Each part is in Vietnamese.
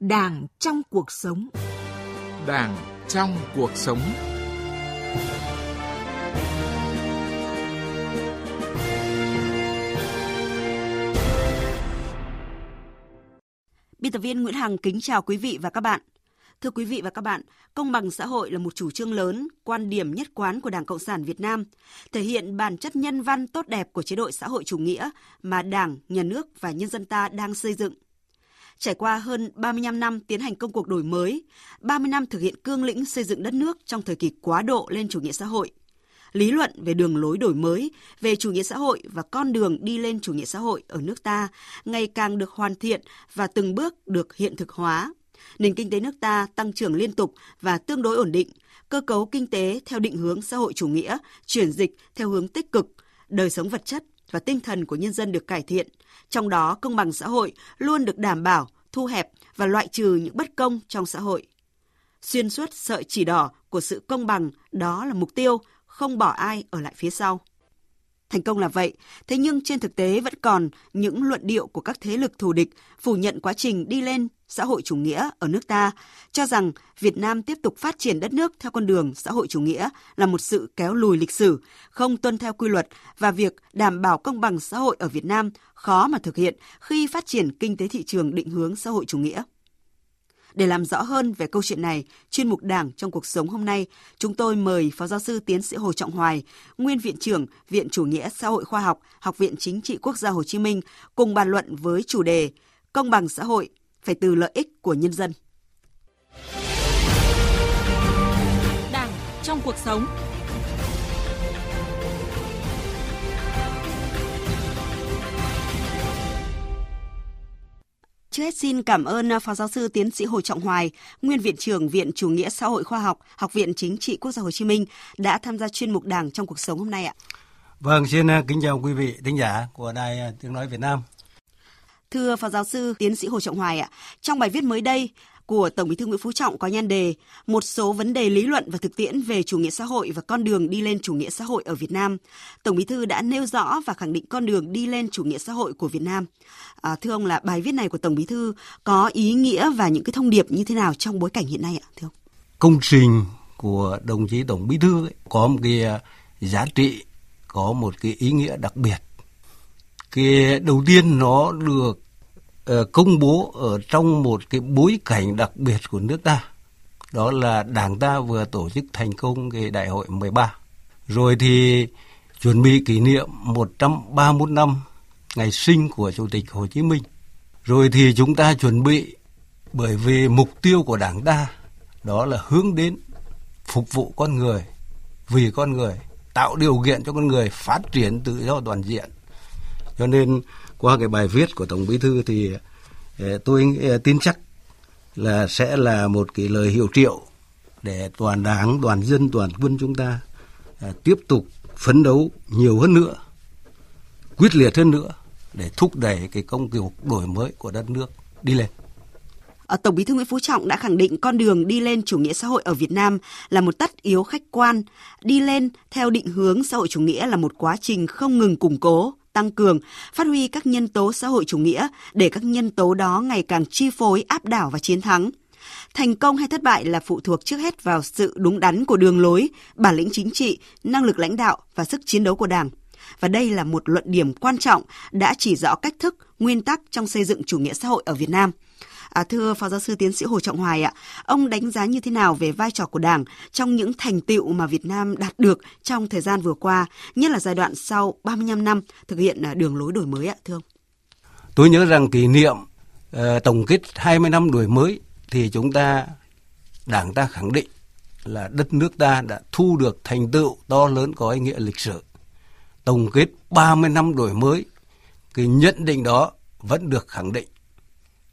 Đảng trong cuộc sống. Đảng trong cuộc sống. Biên tập viên Nguyễn Hằng kính chào quý vị và các bạn. Thưa quý vị và các bạn, công bằng xã hội là một chủ trương lớn, quan điểm nhất quán của Đảng Cộng sản Việt Nam, thể hiện bản chất nhân văn tốt đẹp của chế độ xã hội chủ nghĩa mà Đảng, Nhà nước và nhân dân ta đang xây dựng. Trải qua hơn 35 năm tiến hành công cuộc đổi mới, 30 năm thực hiện cương lĩnh xây dựng đất nước trong thời kỳ quá độ lên chủ nghĩa xã hội, lý luận về đường lối đổi mới, về chủ nghĩa xã hội và con đường đi lên chủ nghĩa xã hội ở nước ta ngày càng được hoàn thiện và từng bước được hiện thực hóa. Nền kinh tế nước ta tăng trưởng liên tục và tương đối ổn định, cơ cấu kinh tế theo định hướng xã hội chủ nghĩa, chuyển dịch theo hướng tích cực, đời sống vật chất và tinh thần của nhân dân được cải thiện, trong đó công bằng xã hội luôn được đảm bảo, thu hẹp và loại trừ những bất công trong xã hội. Xuyên suốt sợi chỉ đỏ của sự công bằng đó là mục tiêu, không bỏ ai ở lại phía sau. Thành công là vậy, thế nhưng trên thực tế vẫn còn những luận điệu của các thế lực thù địch phủ nhận quá trình đi lên xã hội chủ nghĩa ở nước ta, cho rằng Việt Nam tiếp tục phát triển đất nước theo con đường xã hội chủ nghĩa là một sự kéo lùi lịch sử, không tuân theo quy luật và việc đảm bảo công bằng xã hội ở Việt Nam khó mà thực hiện khi phát triển kinh tế thị trường định hướng xã hội chủ nghĩa. Để làm rõ hơn về câu chuyện này, chuyên mục Đảng trong cuộc sống hôm nay, chúng tôi mời Phó giáo sư tiến sĩ Hồ Trọng Hoài, nguyên viện trưởng Viện Chủ nghĩa xã hội khoa học, Học viện Chính trị Quốc gia Hồ Chí Minh cùng bàn luận với chủ đề Công bằng xã hội phải từ lợi ích của nhân dân. Đảng trong cuộc sống. Trước hết xin cảm ơn à, Phó Giáo sư Tiến sĩ Hồ Trọng Hoài, Nguyên Viện trưởng Viện Chủ nghĩa Xã hội Khoa học, Học viện Chính trị Quốc gia Hồ Chí Minh đã tham gia chuyên mục Đảng trong cuộc sống hôm nay ạ. Vâng, xin à, kính chào quý vị thính giả của Đài Tiếng Nói Việt Nam. Thưa Phó Giáo sư Tiến sĩ Hồ Trọng Hoài ạ, trong bài viết mới đây của Tổng Bí thư Nguyễn Phú Trọng có nhan đề một số vấn đề lý luận và thực tiễn về chủ nghĩa xã hội và con đường đi lên chủ nghĩa xã hội ở Việt Nam. Tổng Bí thư đã nêu rõ và khẳng định con đường đi lên chủ nghĩa xã hội của Việt Nam. À, thưa ông là bài viết này của Tổng Bí thư có ý nghĩa và những cái thông điệp như thế nào trong bối cảnh hiện nay ạ, thưa ông? Công trình của đồng chí Tổng Bí thư ấy, có một cái à, giá trị, có một cái ý nghĩa đặc biệt. Cái đầu tiên nó được Ờ, công bố ở trong một cái bối cảnh đặc biệt của nước ta. Đó là Đảng ta vừa tổ chức thành công cái đại hội 13. Rồi thì chuẩn bị kỷ niệm 131 năm ngày sinh của Chủ tịch Hồ Chí Minh. Rồi thì chúng ta chuẩn bị bởi vì mục tiêu của Đảng ta đó là hướng đến phục vụ con người, vì con người, tạo điều kiện cho con người phát triển tự do toàn diện. Cho nên qua cái bài viết của Tổng Bí thư thì ờ, tôi ờ, tin chắc là sẽ là một cái lời hiệu triệu để toàn đảng, toàn dân, toàn quân chúng ta ờ, tiếp tục phấn đấu nhiều hơn nữa, quyết liệt hơn nữa để thúc đẩy cái công cuộc đổi mới của đất nước đi lên. Tổng Bí thư Nguyễn Phú Trọng đã khẳng định con đường đi lên chủ nghĩa xã hội ở Việt Nam là một tất yếu khách quan, đi lên theo định hướng xã hội chủ nghĩa là một quá trình không ngừng củng cố, tăng cường, phát huy các nhân tố xã hội chủ nghĩa để các nhân tố đó ngày càng chi phối, áp đảo và chiến thắng. Thành công hay thất bại là phụ thuộc trước hết vào sự đúng đắn của đường lối, bản lĩnh chính trị, năng lực lãnh đạo và sức chiến đấu của Đảng và đây là một luận điểm quan trọng đã chỉ rõ cách thức, nguyên tắc trong xây dựng chủ nghĩa xã hội ở Việt Nam. À, thưa Phó Giáo sư Tiến sĩ Hồ Trọng Hoài ạ, ông đánh giá như thế nào về vai trò của Đảng trong những thành tựu mà Việt Nam đạt được trong thời gian vừa qua, nhất là giai đoạn sau 35 năm thực hiện à, đường lối đổi mới ạ, thưa ông? Tôi nhớ rằng kỷ niệm uh, tổng kết 20 năm đổi mới thì chúng ta Đảng ta khẳng định là đất nước ta đã thu được thành tựu to lớn có ý nghĩa lịch sử tổng kết 30 năm đổi mới, cái nhận định đó vẫn được khẳng định.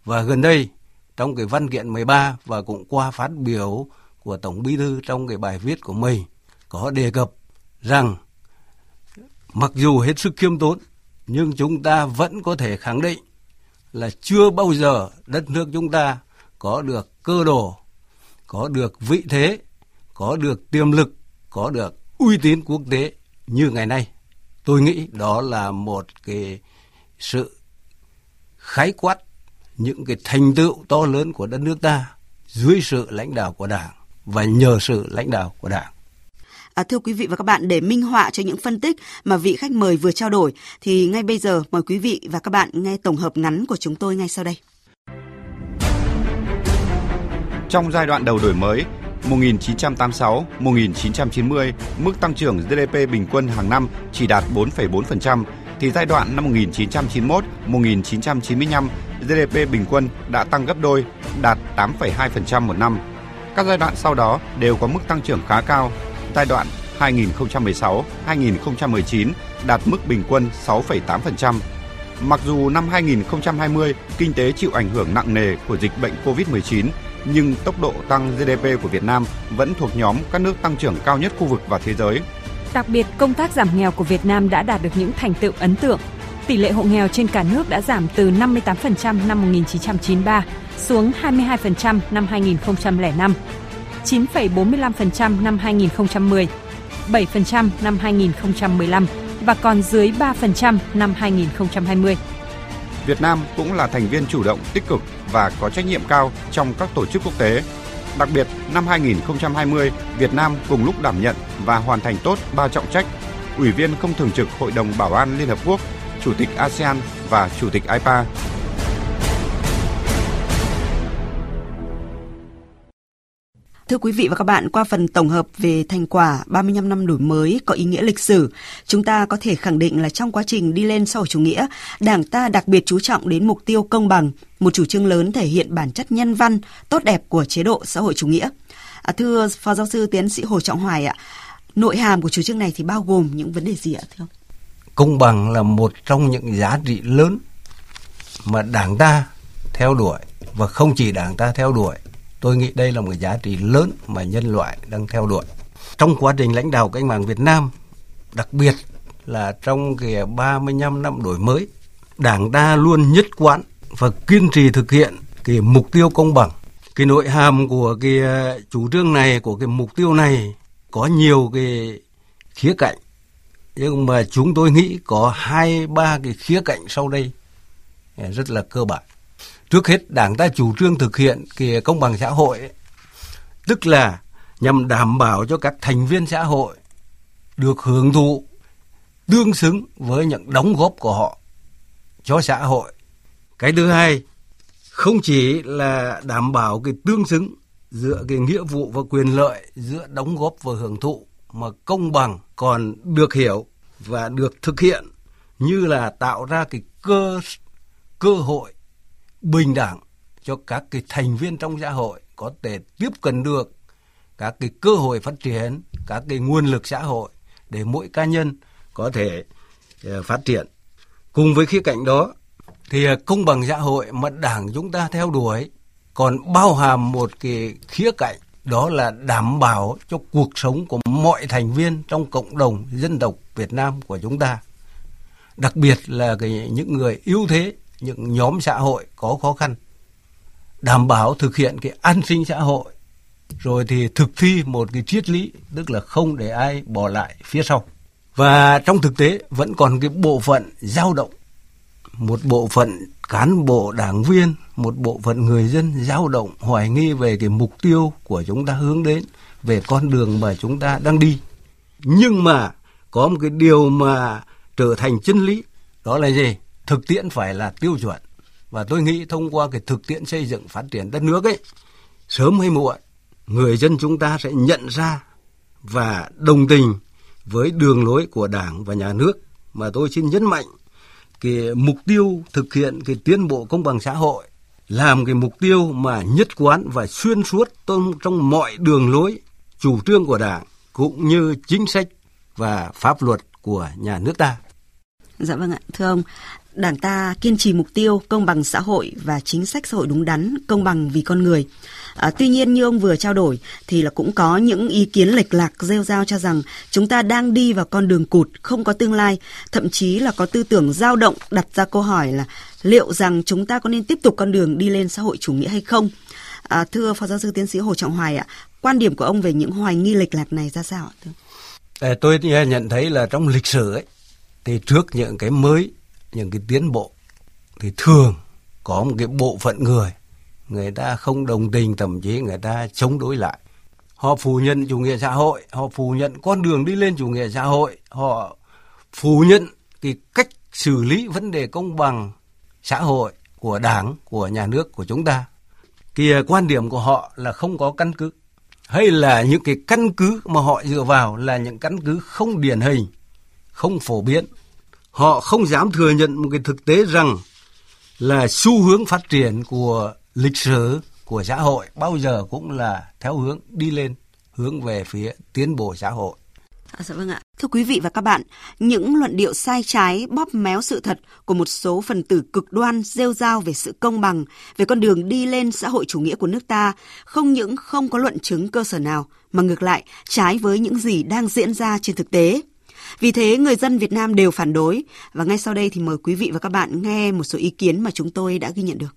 Và gần đây, trong cái văn kiện 13 và cũng qua phát biểu của Tổng Bí thư trong cái bài viết của mình có đề cập rằng mặc dù hết sức khiêm tốn nhưng chúng ta vẫn có thể khẳng định là chưa bao giờ đất nước chúng ta có được cơ đồ, có được vị thế, có được tiềm lực, có được uy tín quốc tế như ngày nay tôi nghĩ đó là một cái sự khái quát những cái thành tựu to lớn của đất nước ta dưới sự lãnh đạo của Đảng và nhờ sự lãnh đạo của Đảng. À, thưa quý vị và các bạn, để minh họa cho những phân tích mà vị khách mời vừa trao đổi, thì ngay bây giờ mời quý vị và các bạn nghe tổng hợp ngắn của chúng tôi ngay sau đây. Trong giai đoạn đầu đổi mới, 1986-1990, mức tăng trưởng GDP bình quân hàng năm chỉ đạt 4,4%, thì giai đoạn năm 1991-1995, GDP bình quân đã tăng gấp đôi, đạt 8,2% một năm. Các giai đoạn sau đó đều có mức tăng trưởng khá cao. Giai đoạn 2016-2019 đạt mức bình quân 6,8%. Mặc dù năm 2020 kinh tế chịu ảnh hưởng nặng nề của dịch bệnh COVID-19, nhưng tốc độ tăng GDP của Việt Nam vẫn thuộc nhóm các nước tăng trưởng cao nhất khu vực và thế giới. Đặc biệt, công tác giảm nghèo của Việt Nam đã đạt được những thành tựu ấn tượng. Tỷ lệ hộ nghèo trên cả nước đã giảm từ 58% năm 1993 xuống 22% năm 2005, 9,45% năm 2010, 7% năm 2015 và còn dưới 3% năm 2020. Việt Nam cũng là thành viên chủ động, tích cực và có trách nhiệm cao trong các tổ chức quốc tế. Đặc biệt, năm 2020, Việt Nam cùng lúc đảm nhận và hoàn thành tốt ba trọng trách: Ủy viên không thường trực Hội đồng Bảo an Liên Hợp Quốc, Chủ tịch ASEAN và Chủ tịch IPA. Thưa quý vị và các bạn, qua phần tổng hợp về thành quả 35 năm đổi mới có ý nghĩa lịch sử, chúng ta có thể khẳng định là trong quá trình đi lên xã hội chủ nghĩa, Đảng ta đặc biệt chú trọng đến mục tiêu công bằng, một chủ trương lớn thể hiện bản chất nhân văn, tốt đẹp của chế độ xã hội chủ nghĩa. À, thưa Phó Giáo sư Tiến sĩ Hồ Trọng Hoài ạ, nội hàm của chủ trương này thì bao gồm những vấn đề gì ạ thưa ông? Công bằng là một trong những giá trị lớn mà Đảng ta theo đuổi và không chỉ Đảng ta theo đuổi Tôi nghĩ đây là một giá trị lớn mà nhân loại đang theo đuổi. Trong quá trình lãnh đạo cách mạng Việt Nam, đặc biệt là trong cái 35 năm đổi mới, Đảng ta luôn nhất quán và kiên trì thực hiện cái mục tiêu công bằng. Cái nội hàm của cái chủ trương này, của cái mục tiêu này có nhiều cái khía cạnh. Nhưng mà chúng tôi nghĩ có hai ba cái khía cạnh sau đây eh, rất là cơ bản trước hết đảng ta chủ trương thực hiện cái công bằng xã hội ấy, tức là nhằm đảm bảo cho các thành viên xã hội được hưởng thụ tương xứng với những đóng góp của họ cho xã hội. Cái thứ hai không chỉ là đảm bảo cái tương xứng giữa cái nghĩa vụ và quyền lợi giữa đóng góp và hưởng thụ mà công bằng còn được hiểu và được thực hiện như là tạo ra cái cơ cơ hội bình đẳng cho các cái thành viên trong xã hội có thể tiếp cận được các cái cơ hội phát triển, các cái nguồn lực xã hội để mỗi cá nhân có thể ờ, phát triển. Cùng với khía cạnh đó thì ờ, công bằng xã hội mà đảng chúng ta theo đuổi còn bao hàm một cái khía cạnh đó là đảm bảo cho cuộc sống của mọi thành viên trong cộng đồng dân tộc Việt Nam của chúng ta. Đặc biệt là cái những người yếu thế những nhóm xã hội có khó khăn, đảm bảo thực hiện cái an sinh xã hội, rồi thì thực thi một cái triết lý, tức là không để ai bỏ lại phía sau. Và trong thực tế vẫn còn cái bộ phận dao động, một bộ phận cán bộ đảng viên, một bộ phận người dân dao động hoài nghi về cái mục tiêu của chúng ta hướng đến, về con đường mà chúng ta đang đi. Nhưng mà có một cái điều mà trở thành chân lý, đó là gì? Thực tiễn phải là tiêu chuẩn. Và tôi nghĩ thông qua cái thực tiễn xây dựng phát triển đất nước ấy sớm hay muộn người dân chúng ta sẽ nhận ra và đồng tình với đường lối của đảng và nhà nước. Mà tôi xin nhấn mạnh cái mục tiêu thực hiện cái tiến bộ công bằng xã hội làm cái mục tiêu mà nhất quán và xuyên suốt trong, mọi đường lối chủ trương của đảng cũng như chính sách và pháp luật của nhà nước ta. Dạ vâng ạ, thưa ông, Đảng ta kiên trì mục tiêu công bằng xã hội và chính sách xã hội đúng đắn, công bằng vì con người. À, tuy nhiên như ông vừa trao đổi thì là cũng có những ý kiến lệch lạc rêu rao cho rằng chúng ta đang đi vào con đường cụt, không có tương lai, thậm chí là có tư tưởng dao động đặt ra câu hỏi là liệu rằng chúng ta có nên tiếp tục con đường đi lên xã hội chủ nghĩa hay không? À, thưa Phó Giáo sư Tiến sĩ Hồ Trọng Hoài ạ, quan điểm của ông về những hoài nghi lệch lạc này ra sao ạ? Ờ, tôi nhận thấy là trong lịch sử ấy, thì trước những cái mới những cái tiến bộ, thì thường có một cái bộ phận người người ta không đồng tình, thậm chí người ta chống đối lại. Họ phủ nhận chủ nghĩa xã hội, họ phủ nhận con đường đi lên chủ nghĩa xã hội, họ phủ nhận cái cách xử lý vấn đề công bằng xã hội của đảng, của nhà nước, của chúng ta. Thì quan điểm của họ là không có căn cứ. Hay là những cái căn cứ mà họ dựa vào là những căn cứ không điển hình, không phổ biến họ không dám thừa nhận một cái thực tế rằng là xu hướng phát triển của lịch sử của xã hội bao giờ cũng là theo hướng đi lên hướng về phía tiến bộ xã hội À, dạ vâng ạ. Thưa quý vị và các bạn, những luận điệu sai trái, bóp méo sự thật của một số phần tử cực đoan rêu rao về sự công bằng, về con đường đi lên xã hội chủ nghĩa của nước ta, không những không có luận chứng cơ sở nào, mà ngược lại trái với những gì đang diễn ra trên thực tế. Vì thế, người dân Việt Nam đều phản đối. Và ngay sau đây thì mời quý vị và các bạn nghe một số ý kiến mà chúng tôi đã ghi nhận được.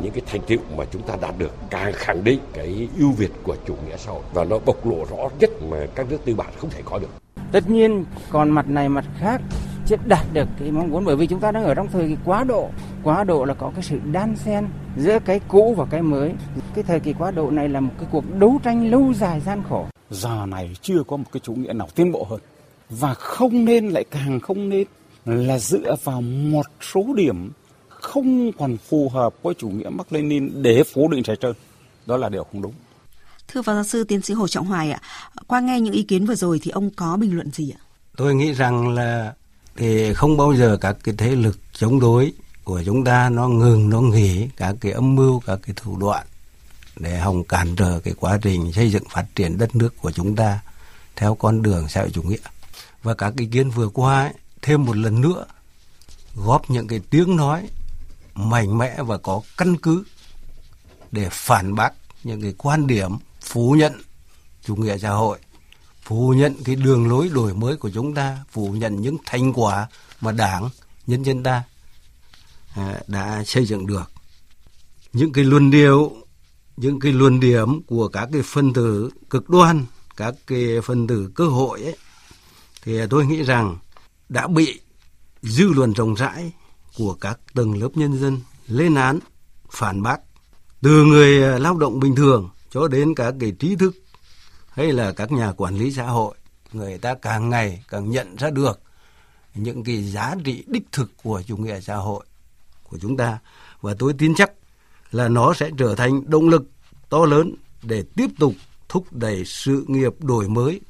Những cái thành tựu mà chúng ta đạt được càng khẳng định cái ưu việt của chủ nghĩa xã hội. Và nó bộc lộ rõ nhất mà các nước tư bản không thể có được. Tất nhiên còn mặt này mặt khác chưa đạt được cái mong muốn. Bởi vì chúng ta đang ở trong thời kỳ quá độ quá độ là có cái sự đan xen giữa cái cũ và cái mới. Cái thời kỳ quá độ này là một cái cuộc đấu tranh lâu dài gian khổ. Giờ này chưa có một cái chủ nghĩa nào tiến bộ hơn và không nên lại càng không nên là dựa vào một số điểm không còn phù hợp với chủ nghĩa Mark Lenin để phủ định sai trơn. Đó là điều không đúng. Thưa Phó giáo sư tiến sĩ Hồ Trọng Hoài ạ, qua nghe những ý kiến vừa rồi thì ông có bình luận gì ạ? Tôi nghĩ rằng là thì không bao giờ các cái thế lực chống đối của chúng ta nó ngừng nó nghỉ các cái âm mưu các cái thủ đoạn để hòng cản trở cái quá trình xây dựng phát triển đất nước của chúng ta theo con đường xã hội chủ nghĩa và các ý kiến vừa qua ấy, thêm một lần nữa góp những cái tiếng nói mạnh mẽ và có căn cứ để phản bác những cái quan điểm phủ nhận chủ nghĩa xã hội phủ nhận cái đường lối đổi mới của chúng ta phủ nhận những thành quả mà đảng nhân dân ta à, đã xây dựng được. Những cái luận điệu những cái luận điểm của các cái phân tử cực đoan các cái phân tử cơ hội ấy thì tôi nghĩ rằng đã bị dư luận rộng rãi của các tầng lớp nhân dân lên án, phản bác từ người ờ, lao động bình thường cho đến các cái trí thức hay là các nhà quản lý xã hội người ta càng ngày càng nhận ra được những cái giá trị đích thực của chủ nghĩa xã hội của chúng ta. Và tôi tin chắc là nó sẽ trở thành động lực to lớn để tiếp tục thúc đẩy sự nghiệp đổi mới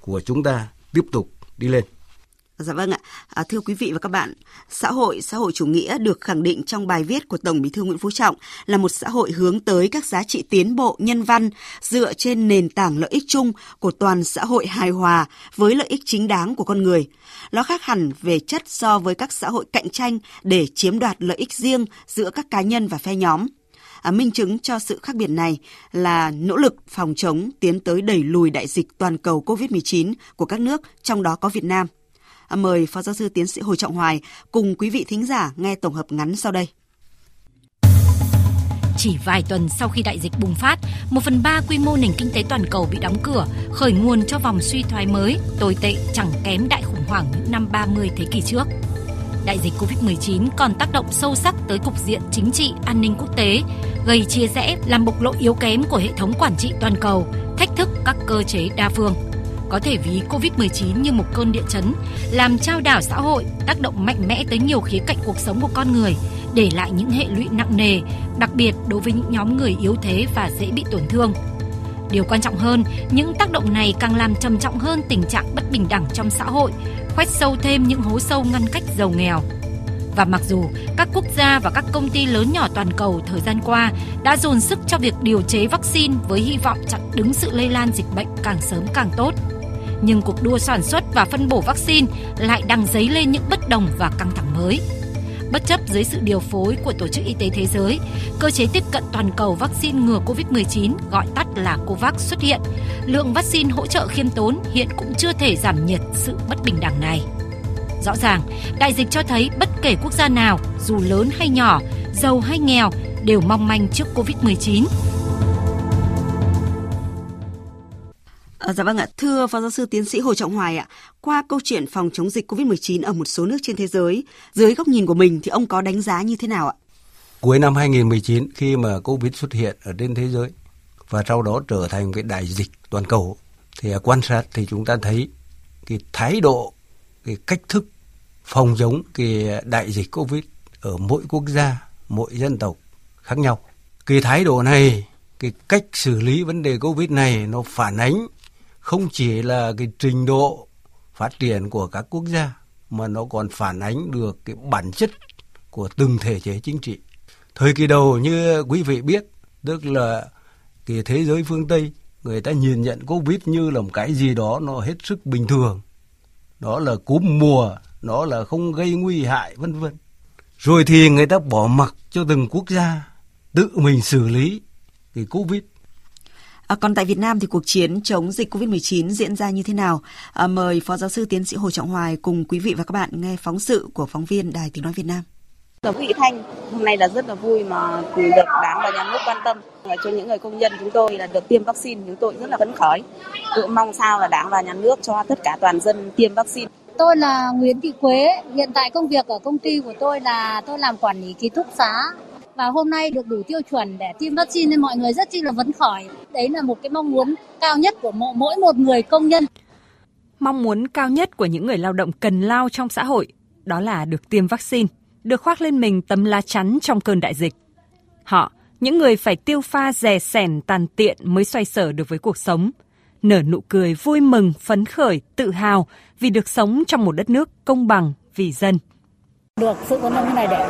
của chúng ta tiếp tục đi lên. Dạ vâng ạ. À, thưa quý vị và các bạn, xã hội xã hội chủ nghĩa được khẳng định trong bài viết của Tổng Bí thư Nguyễn Phú Trọng là một xã hội hướng tới các giá trị tiến bộ nhân văn dựa trên nền tảng lợi ích chung của toàn xã hội hài hòa với lợi ích chính đáng của con người. Nó khác hẳn về chất so với các xã hội cạnh tranh để chiếm đoạt lợi ích riêng giữa các cá nhân và phe nhóm. À, minh chứng cho sự khác biệt này là nỗ lực phòng chống tiến tới đẩy lùi đại dịch toàn cầu COVID-19 của các nước, trong đó có Việt Nam. À, mời Phó Giáo sư Tiến sĩ Hồ Trọng Hoài cùng quý vị thính giả nghe tổng hợp ngắn sau đây. Chỉ vài tuần sau khi đại dịch bùng phát, một phần ba quy mô nền kinh tế toàn cầu bị đóng cửa, khởi nguồn cho vòng suy thoái mới, tồi tệ chẳng kém đại khủng hoảng những năm 30 thế kỷ trước. Đại dịch Covid-19 còn tác động sâu sắc tới cục diện chính trị, an ninh quốc tế, gây chia rẽ, làm bộc lộ yếu kém của hệ thống quản trị toàn cầu, thách thức các cơ chế đa phương có thể ví Covid-19 như một cơn địa chấn, làm trao đảo xã hội, tác động mạnh mẽ tới nhiều khía cạnh cuộc sống của con người, để lại những hệ lụy nặng nề, đặc biệt đối với những nhóm người yếu thế và dễ bị tổn thương. Điều quan trọng hơn, những tác động này càng làm trầm trọng hơn tình trạng bất bình đẳng trong xã hội, khoét sâu thêm những hố sâu ngăn cách giàu nghèo. Và mặc dù các quốc gia và các công ty lớn nhỏ toàn cầu thời gian qua đã dồn sức cho việc điều chế vaccine với hy vọng chặn đứng sự lây lan dịch bệnh càng sớm càng tốt, nhưng cuộc đua sản xuất và phân bổ vaccine lại đang dấy lên những bất đồng và căng thẳng mới. Bất chấp dưới sự điều phối của Tổ chức Y tế Thế giới, cơ chế tiếp cận toàn cầu vaccine ngừa COVID-19 gọi tắt là COVAX xuất hiện, lượng vaccine hỗ trợ khiêm tốn hiện cũng chưa thể giảm nhiệt sự bất bình đẳng này. Rõ ràng, đại dịch cho thấy bất kể quốc gia nào, dù lớn hay nhỏ, giàu hay nghèo, đều mong manh trước COVID-19 À, dạ vâng ạ, thưa Phó Giáo sư Tiến sĩ Hồ Trọng Hoài ạ, qua câu chuyện phòng chống dịch COVID-19 ở một số nước trên thế giới, dưới góc nhìn của mình thì ông có đánh giá như thế nào ạ? cuối năm 2019 khi mà Covid xuất hiện ở trên thế giới và sau đó trở thành cái đại dịch toàn cầu thì à, quan sát thì chúng ta thấy cái thái độ cái cách thức phòng chống cái đại dịch Covid ở mỗi quốc gia, mỗi dân tộc khác nhau. Cái thái độ này, cái cách xử lý vấn đề Covid này nó phản ánh không chỉ là cái trình độ phát triển của các quốc gia mà nó còn phản ánh được cái bản chất của từng thể chế chính trị. Thời kỳ đầu như quý vị biết, tức là cái thế giới phương Tây người ta nhìn nhận Covid như là một cái gì đó nó hết sức bình thường. Đó là cúm mùa, nó là không gây nguy hại vân vân. Rồi thì người ta bỏ mặc cho từng quốc gia tự mình xử lý cái Covid. À, còn tại Việt Nam thì cuộc chiến chống dịch COVID-19 diễn ra như thế nào? À, mời Phó Giáo sư Tiến sĩ Hồ Trọng Hoài cùng quý vị và các bạn nghe phóng sự của phóng viên Đài Tiếng Nói Việt Nam. Là Vị Thanh, hôm nay là rất là vui mà được Đảng và Nhà nước quan tâm cho những người công nhân chúng tôi là được tiêm vaccine, chúng tôi rất là phấn khởi. Tự mong sao là Đảng và Nhà nước cho tất cả toàn dân tiêm vaccine. Tôi là Nguyễn Thị Quế, hiện tại công việc ở công ty của tôi là tôi làm quản lý ký túc xá và hôm nay được đủ tiêu chuẩn để tiêm vaccine nên mọi người rất chi là phấn khởi. Đấy là một cái mong muốn cao nhất của mỗi một người công nhân. Mong muốn cao nhất của những người lao động cần lao trong xã hội đó là được tiêm vaccine, được khoác lên mình tấm lá chắn trong cơn đại dịch. Họ, những người phải tiêu pha rè sẻn tàn tiện mới xoay sở được với cuộc sống, nở nụ cười vui mừng, phấn khởi, tự hào vì được sống trong một đất nước công bằng vì dân. Được sự quan tâm như này để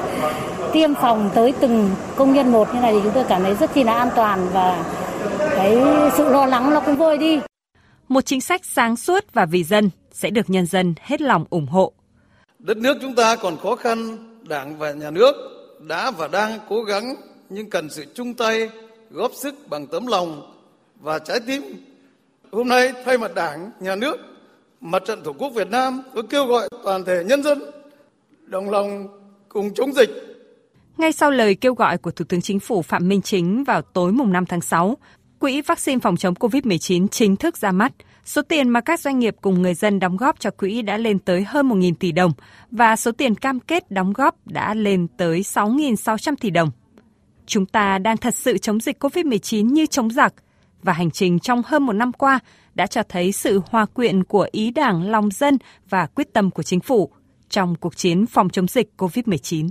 tiêm phòng tới từng công nhân một như này thì chúng tôi cảm thấy rất chi là an toàn và cái sự lo lắng nó cũng vơi đi. Một chính sách sáng suốt và vì dân sẽ được nhân dân hết lòng ủng hộ. Đất nước chúng ta còn khó khăn, Đảng và Nhà nước đã và đang cố gắng nhưng cần sự chung tay, góp sức bằng tấm lòng và trái tim. Hôm nay thay mặt Đảng, Nhà nước, Mặt trận Tổ quốc Việt Nam tôi kêu gọi toàn thể nhân dân đồng lòng cùng chống dịch ngay sau lời kêu gọi của Thủ tướng Chính phủ Phạm Minh Chính vào tối mùng 5 tháng 6, Quỹ vaccine phòng chống COVID-19 chính thức ra mắt. Số tiền mà các doanh nghiệp cùng người dân đóng góp cho quỹ đã lên tới hơn 1.000 tỷ đồng và số tiền cam kết đóng góp đã lên tới 6.600 tỷ đồng. Chúng ta đang thật sự chống dịch COVID-19 như chống giặc và hành trình trong hơn một năm qua đã cho thấy sự hòa quyện của ý đảng, lòng dân và quyết tâm của chính phủ trong cuộc chiến phòng chống dịch COVID-19.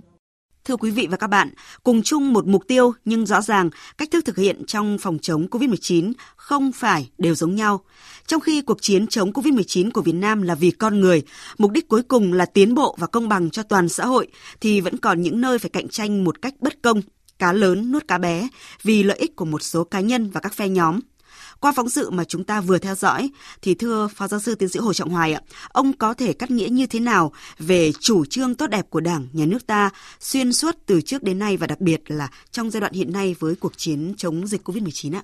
Thưa quý vị và các bạn, cùng chung một mục tiêu nhưng rõ ràng cách thức thực hiện trong phòng chống COVID-19 không phải đều giống nhau. Trong khi cuộc chiến chống COVID-19 của Việt Nam là vì con người, mục đích cuối cùng là tiến bộ và công bằng cho toàn xã hội, thì vẫn còn những nơi phải cạnh tranh một cách bất công, cá lớn nuốt cá bé vì lợi ích của một số cá nhân và các phe nhóm. Qua phóng sự mà chúng ta vừa theo dõi, thì thưa Phó Giáo sư Tiến sĩ Hồ Trọng Hoài ạ, ông có thể cắt nghĩa như thế nào về chủ trương tốt đẹp của Đảng, Nhà nước ta xuyên suốt từ trước đến nay và đặc biệt là trong giai đoạn hiện nay với cuộc chiến chống dịch COVID-19 ạ?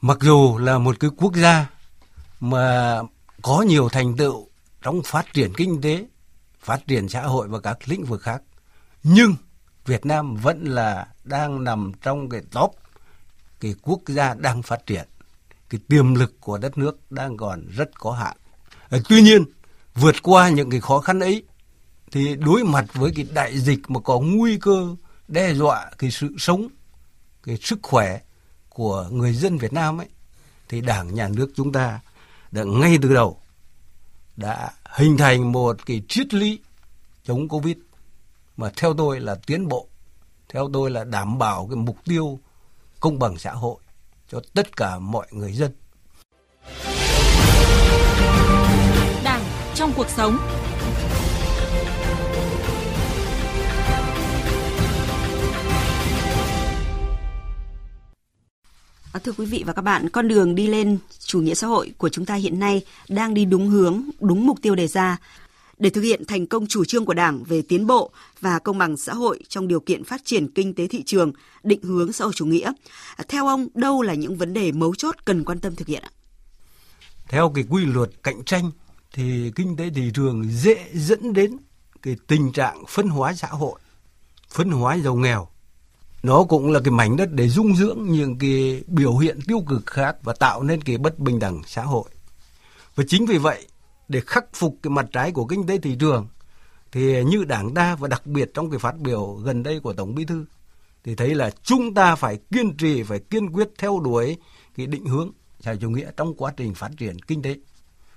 Mặc dù là một cái quốc gia mà có nhiều thành tựu trong phát triển kinh tế, phát triển xã hội và các lĩnh vực khác, nhưng Việt Nam vẫn là đang nằm trong cái top cái quốc gia đang phát triển cái tiềm lực của đất nước đang còn rất có hạn. Ờ, tuy nhiên, vượt qua những cái khó khăn ấy thì đối mặt với cái đại dịch mà có nguy cơ đe dọa cái sự sống, cái sức khỏe của người dân Việt Nam ấy thì Đảng nhà nước chúng ta đã ngay từ đầu đã hình thành một cái triết lý chống Covid mà theo tôi là tiến bộ, theo tôi là đảm bảo cái mục tiêu công bằng xã hội cho tất cả mọi người dân. Đảng trong cuộc sống. À, thưa quý vị và các bạn, con đường đi lên chủ nghĩa xã hội của chúng ta hiện nay đang đi đúng hướng, đúng mục tiêu đề ra để thực hiện thành công chủ trương của Đảng về tiến bộ và công bằng xã hội trong điều kiện phát triển kinh tế thị trường, định hướng xã hội chủ nghĩa. Theo ông, đâu là những vấn đề mấu chốt cần quan tâm thực hiện ạ? Theo cái quy luật cạnh tranh thì kinh tế thị trường dễ dẫn đến cái tình trạng phân hóa xã hội, phân hóa giàu nghèo. Nó cũng là cái mảnh đất để dung dưỡng những cái biểu hiện tiêu cực khác và tạo nên cái bất bình đẳng xã hội. Và chính vì vậy để khắc phục cái mặt trái của kinh tế thị trường thì như đảng ta và đặc biệt trong cái phát biểu gần đây của tổng bí thư thì thấy là chúng ta phải kiên trì, phải kiên quyết theo đuổi cái định hướng xã chủ nghĩa trong quá trình phát triển kinh tế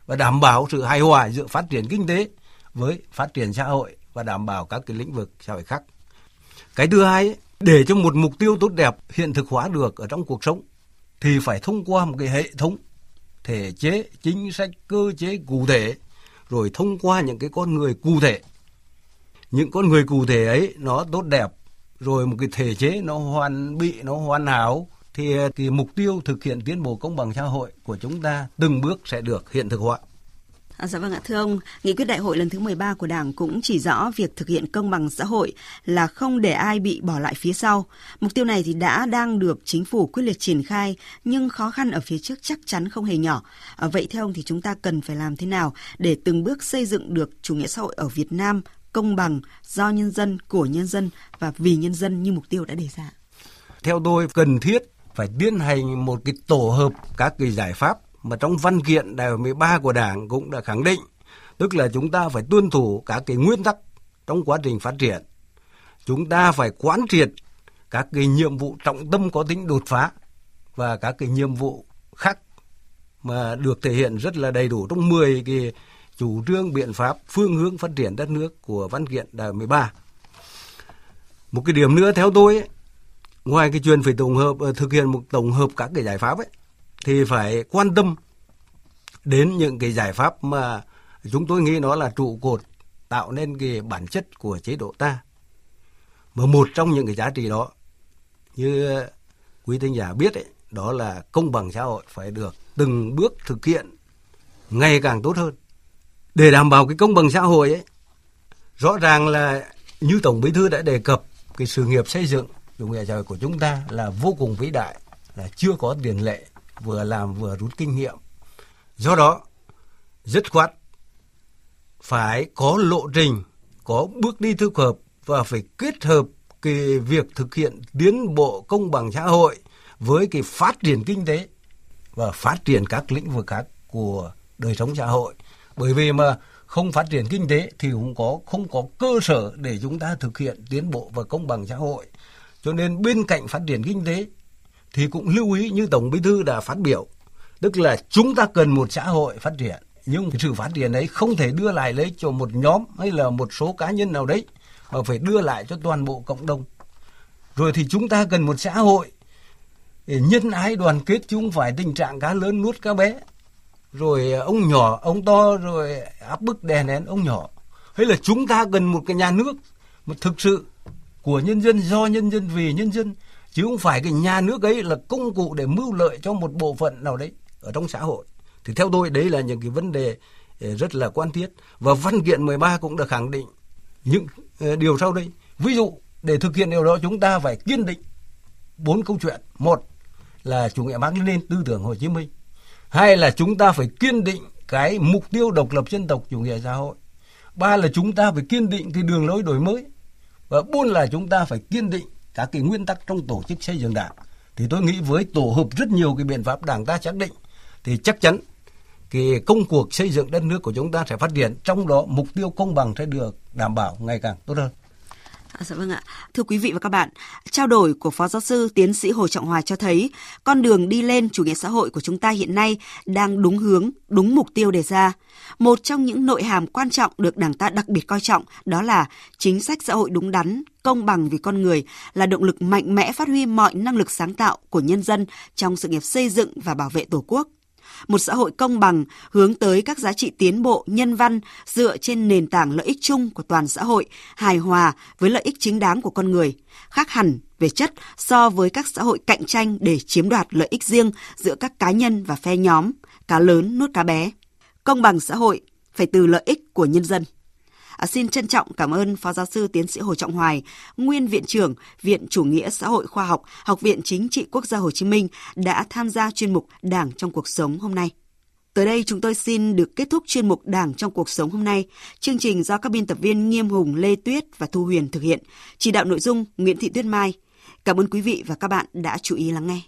và đảm bảo sự hài hòa giữa phát triển kinh tế với phát triển xã hội và đảm bảo các cái lĩnh vực xã hội khác. Cái thứ hai, để cho một mục tiêu tốt đẹp hiện thực hóa được ở trong cuộc sống thì phải thông qua một cái hệ thống thể chế, chính sách, cơ chế cụ thể rồi thông qua những cái con người cụ thể. Những con người cụ thể ấy nó tốt đẹp rồi một cái thể chế nó hoàn bị, nó hoàn hảo thì cái mục tiêu thực hiện tiến bộ công bằng xã hội của chúng ta từng bước sẽ được hiện thực hóa. À, dạ vâng ạ, thưa ông, nghị quyết đại hội lần thứ 13 của Đảng cũng chỉ rõ việc thực hiện công bằng xã hội là không để ai bị bỏ lại phía sau. Mục tiêu này thì đã đang được chính phủ quyết liệt triển khai, nhưng khó khăn ở phía trước chắc chắn không hề nhỏ. À, vậy theo ông thì chúng ta cần phải làm thế nào để từng bước xây dựng được chủ nghĩa xã hội ở Việt Nam công bằng, do nhân dân, của nhân dân và vì nhân dân như mục tiêu đã đề ra? Theo tôi cần thiết phải tiến hành một cái tổ hợp các cái giải pháp mà trong văn kiện đại hội 13 của Đảng cũng đã khẳng định, tức là chúng ta phải tuân thủ các cái nguyên tắc trong quá trình phát triển. Chúng ta phải quán triệt các cái nhiệm vụ trọng tâm có tính đột phá và các cái nhiệm vụ khác mà được thể hiện rất là đầy đủ trong 10 cái chủ trương biện pháp phương hướng phát triển đất nước của văn kiện đại hội 13. Một cái điểm nữa theo tôi ấy, ngoài cái chuyện phải tổng hợp ờ, thực hiện một tổng hợp các cái giải pháp ấy thì phải quan tâm đến những cái giải pháp mà chúng tôi nghĩ nó là trụ cột tạo nên cái bản chất của chế độ ta. Mà một trong những cái giá trị đó như quý thính giả biết ấy, đó là công bằng xã hội phải được từng bước thực hiện ngày càng tốt hơn. Để đảm bảo cái công bằng xã hội ấy, rõ ràng là như Tổng Bí thư đã đề cập cái sự nghiệp xây dựng chủ nghĩa xã hội của chúng ta là vô cùng vĩ đại, là chưa có tiền lệ vừa làm vừa rút kinh nghiệm. Do đó, dứt khoát phải có lộ trình, có bước đi thực hợp và phải kết hợp cái việc thực hiện tiến bộ công bằng xã hội với cái phát triển kinh tế và phát triển các lĩnh vực khác của đời sống xã hội. Bởi vì mà không phát triển kinh tế thì cũng có không có cơ sở để chúng ta thực hiện tiến bộ và công bằng xã hội. Cho nên bên cạnh phát triển kinh tế thì cũng lưu ý như Tổng Bí thư đã phát biểu, tức là chúng ta cần một xã hội phát triển, nhưng sự phát triển ấy không thể đưa lại lấy cho một nhóm hay là một số cá nhân nào đấy, mà phải đưa lại cho toàn bộ cộng đồng. Rồi thì chúng ta cần một xã hội nhân ái đoàn kết chứ không phải tình trạng cá lớn nuốt cá bé. Rồi à, ông nhỏ ông to rồi áp bức đè nén ông nhỏ. Hay là chúng ta cần một cái nhà nước một thực sự của nhân dân do nhân dân vì nhân dân chứ không phải cái nhà nước ấy là công cụ để mưu lợi cho một bộ phận nào đấy ở trong xã hội. Thì theo tôi, đấy là những cái vấn đề ờ, rất là quan thiết. Và văn kiện 13 cũng đã khẳng định những ờ, điều sau đây. Ví dụ, để thực hiện điều đó, chúng ta phải kiên định bốn câu chuyện. Một là chủ nghĩa Mác Lênin tư tưởng Hồ Chí Minh. Hai là chúng ta phải kiên định cái mục tiêu độc lập dân tộc, chủ nghĩa xã hội. Ba là chúng ta phải kiên định cái đường lối đổi mới. Và bốn là chúng ta phải kiên định các cái nguyên tắc trong tổ chức xây dựng đảng. Thì tôi nghĩ với tổ hợp rất nhiều cái biện pháp đảng ta xác định, thì chắc chắn cái công cuộc xây dựng đất nước của chúng ta sẽ phát triển, trong đó mục tiêu công bằng sẽ được đảm bảo ngày càng tốt hơn. À, dạ vâng ạ. Thưa quý vị và các bạn, trao đổi của Phó Giáo sư Tiến sĩ Hồ Trọng Hòa cho thấy con đường đi lên chủ nghĩa xã hội của chúng ta hiện nay đang đúng hướng, đúng mục tiêu đề ra. Một trong những nội hàm quan trọng được Đảng ta đặc biệt coi trọng đó là chính sách xã hội đúng đắn, công bằng vì con người là động lực mạnh mẽ phát huy mọi năng lực sáng tạo của nhân dân trong sự nghiệp xây dựng và bảo vệ Tổ quốc một xã hội công bằng hướng tới các giá trị tiến bộ nhân văn dựa trên nền tảng lợi ích chung của toàn xã hội, hài hòa với lợi ích chính đáng của con người, khác hẳn về chất so với các xã hội cạnh tranh để chiếm đoạt lợi ích riêng giữa các cá nhân và phe nhóm, cá lớn nuốt cá bé. Công bằng xã hội phải từ lợi ích của nhân dân. À, xin trân trọng cảm ơn Phó Giáo sư Tiến sĩ Hồ Trọng Hoài, Nguyên Viện trưởng Viện Chủ nghĩa Xã hội Khoa học, Học viện Chính trị Quốc gia Hồ Chí Minh đã tham gia chuyên mục Đảng trong cuộc sống hôm nay. Tới đây chúng tôi xin được kết thúc chuyên mục Đảng trong cuộc sống hôm nay. Chương trình do các biên tập viên Nghiêm Hùng, Lê Tuyết và Thu Huyền thực hiện. Chỉ đạo nội dung Nguyễn Thị Tuyết Mai. Cảm ơn quý vị và các bạn đã chú ý lắng nghe.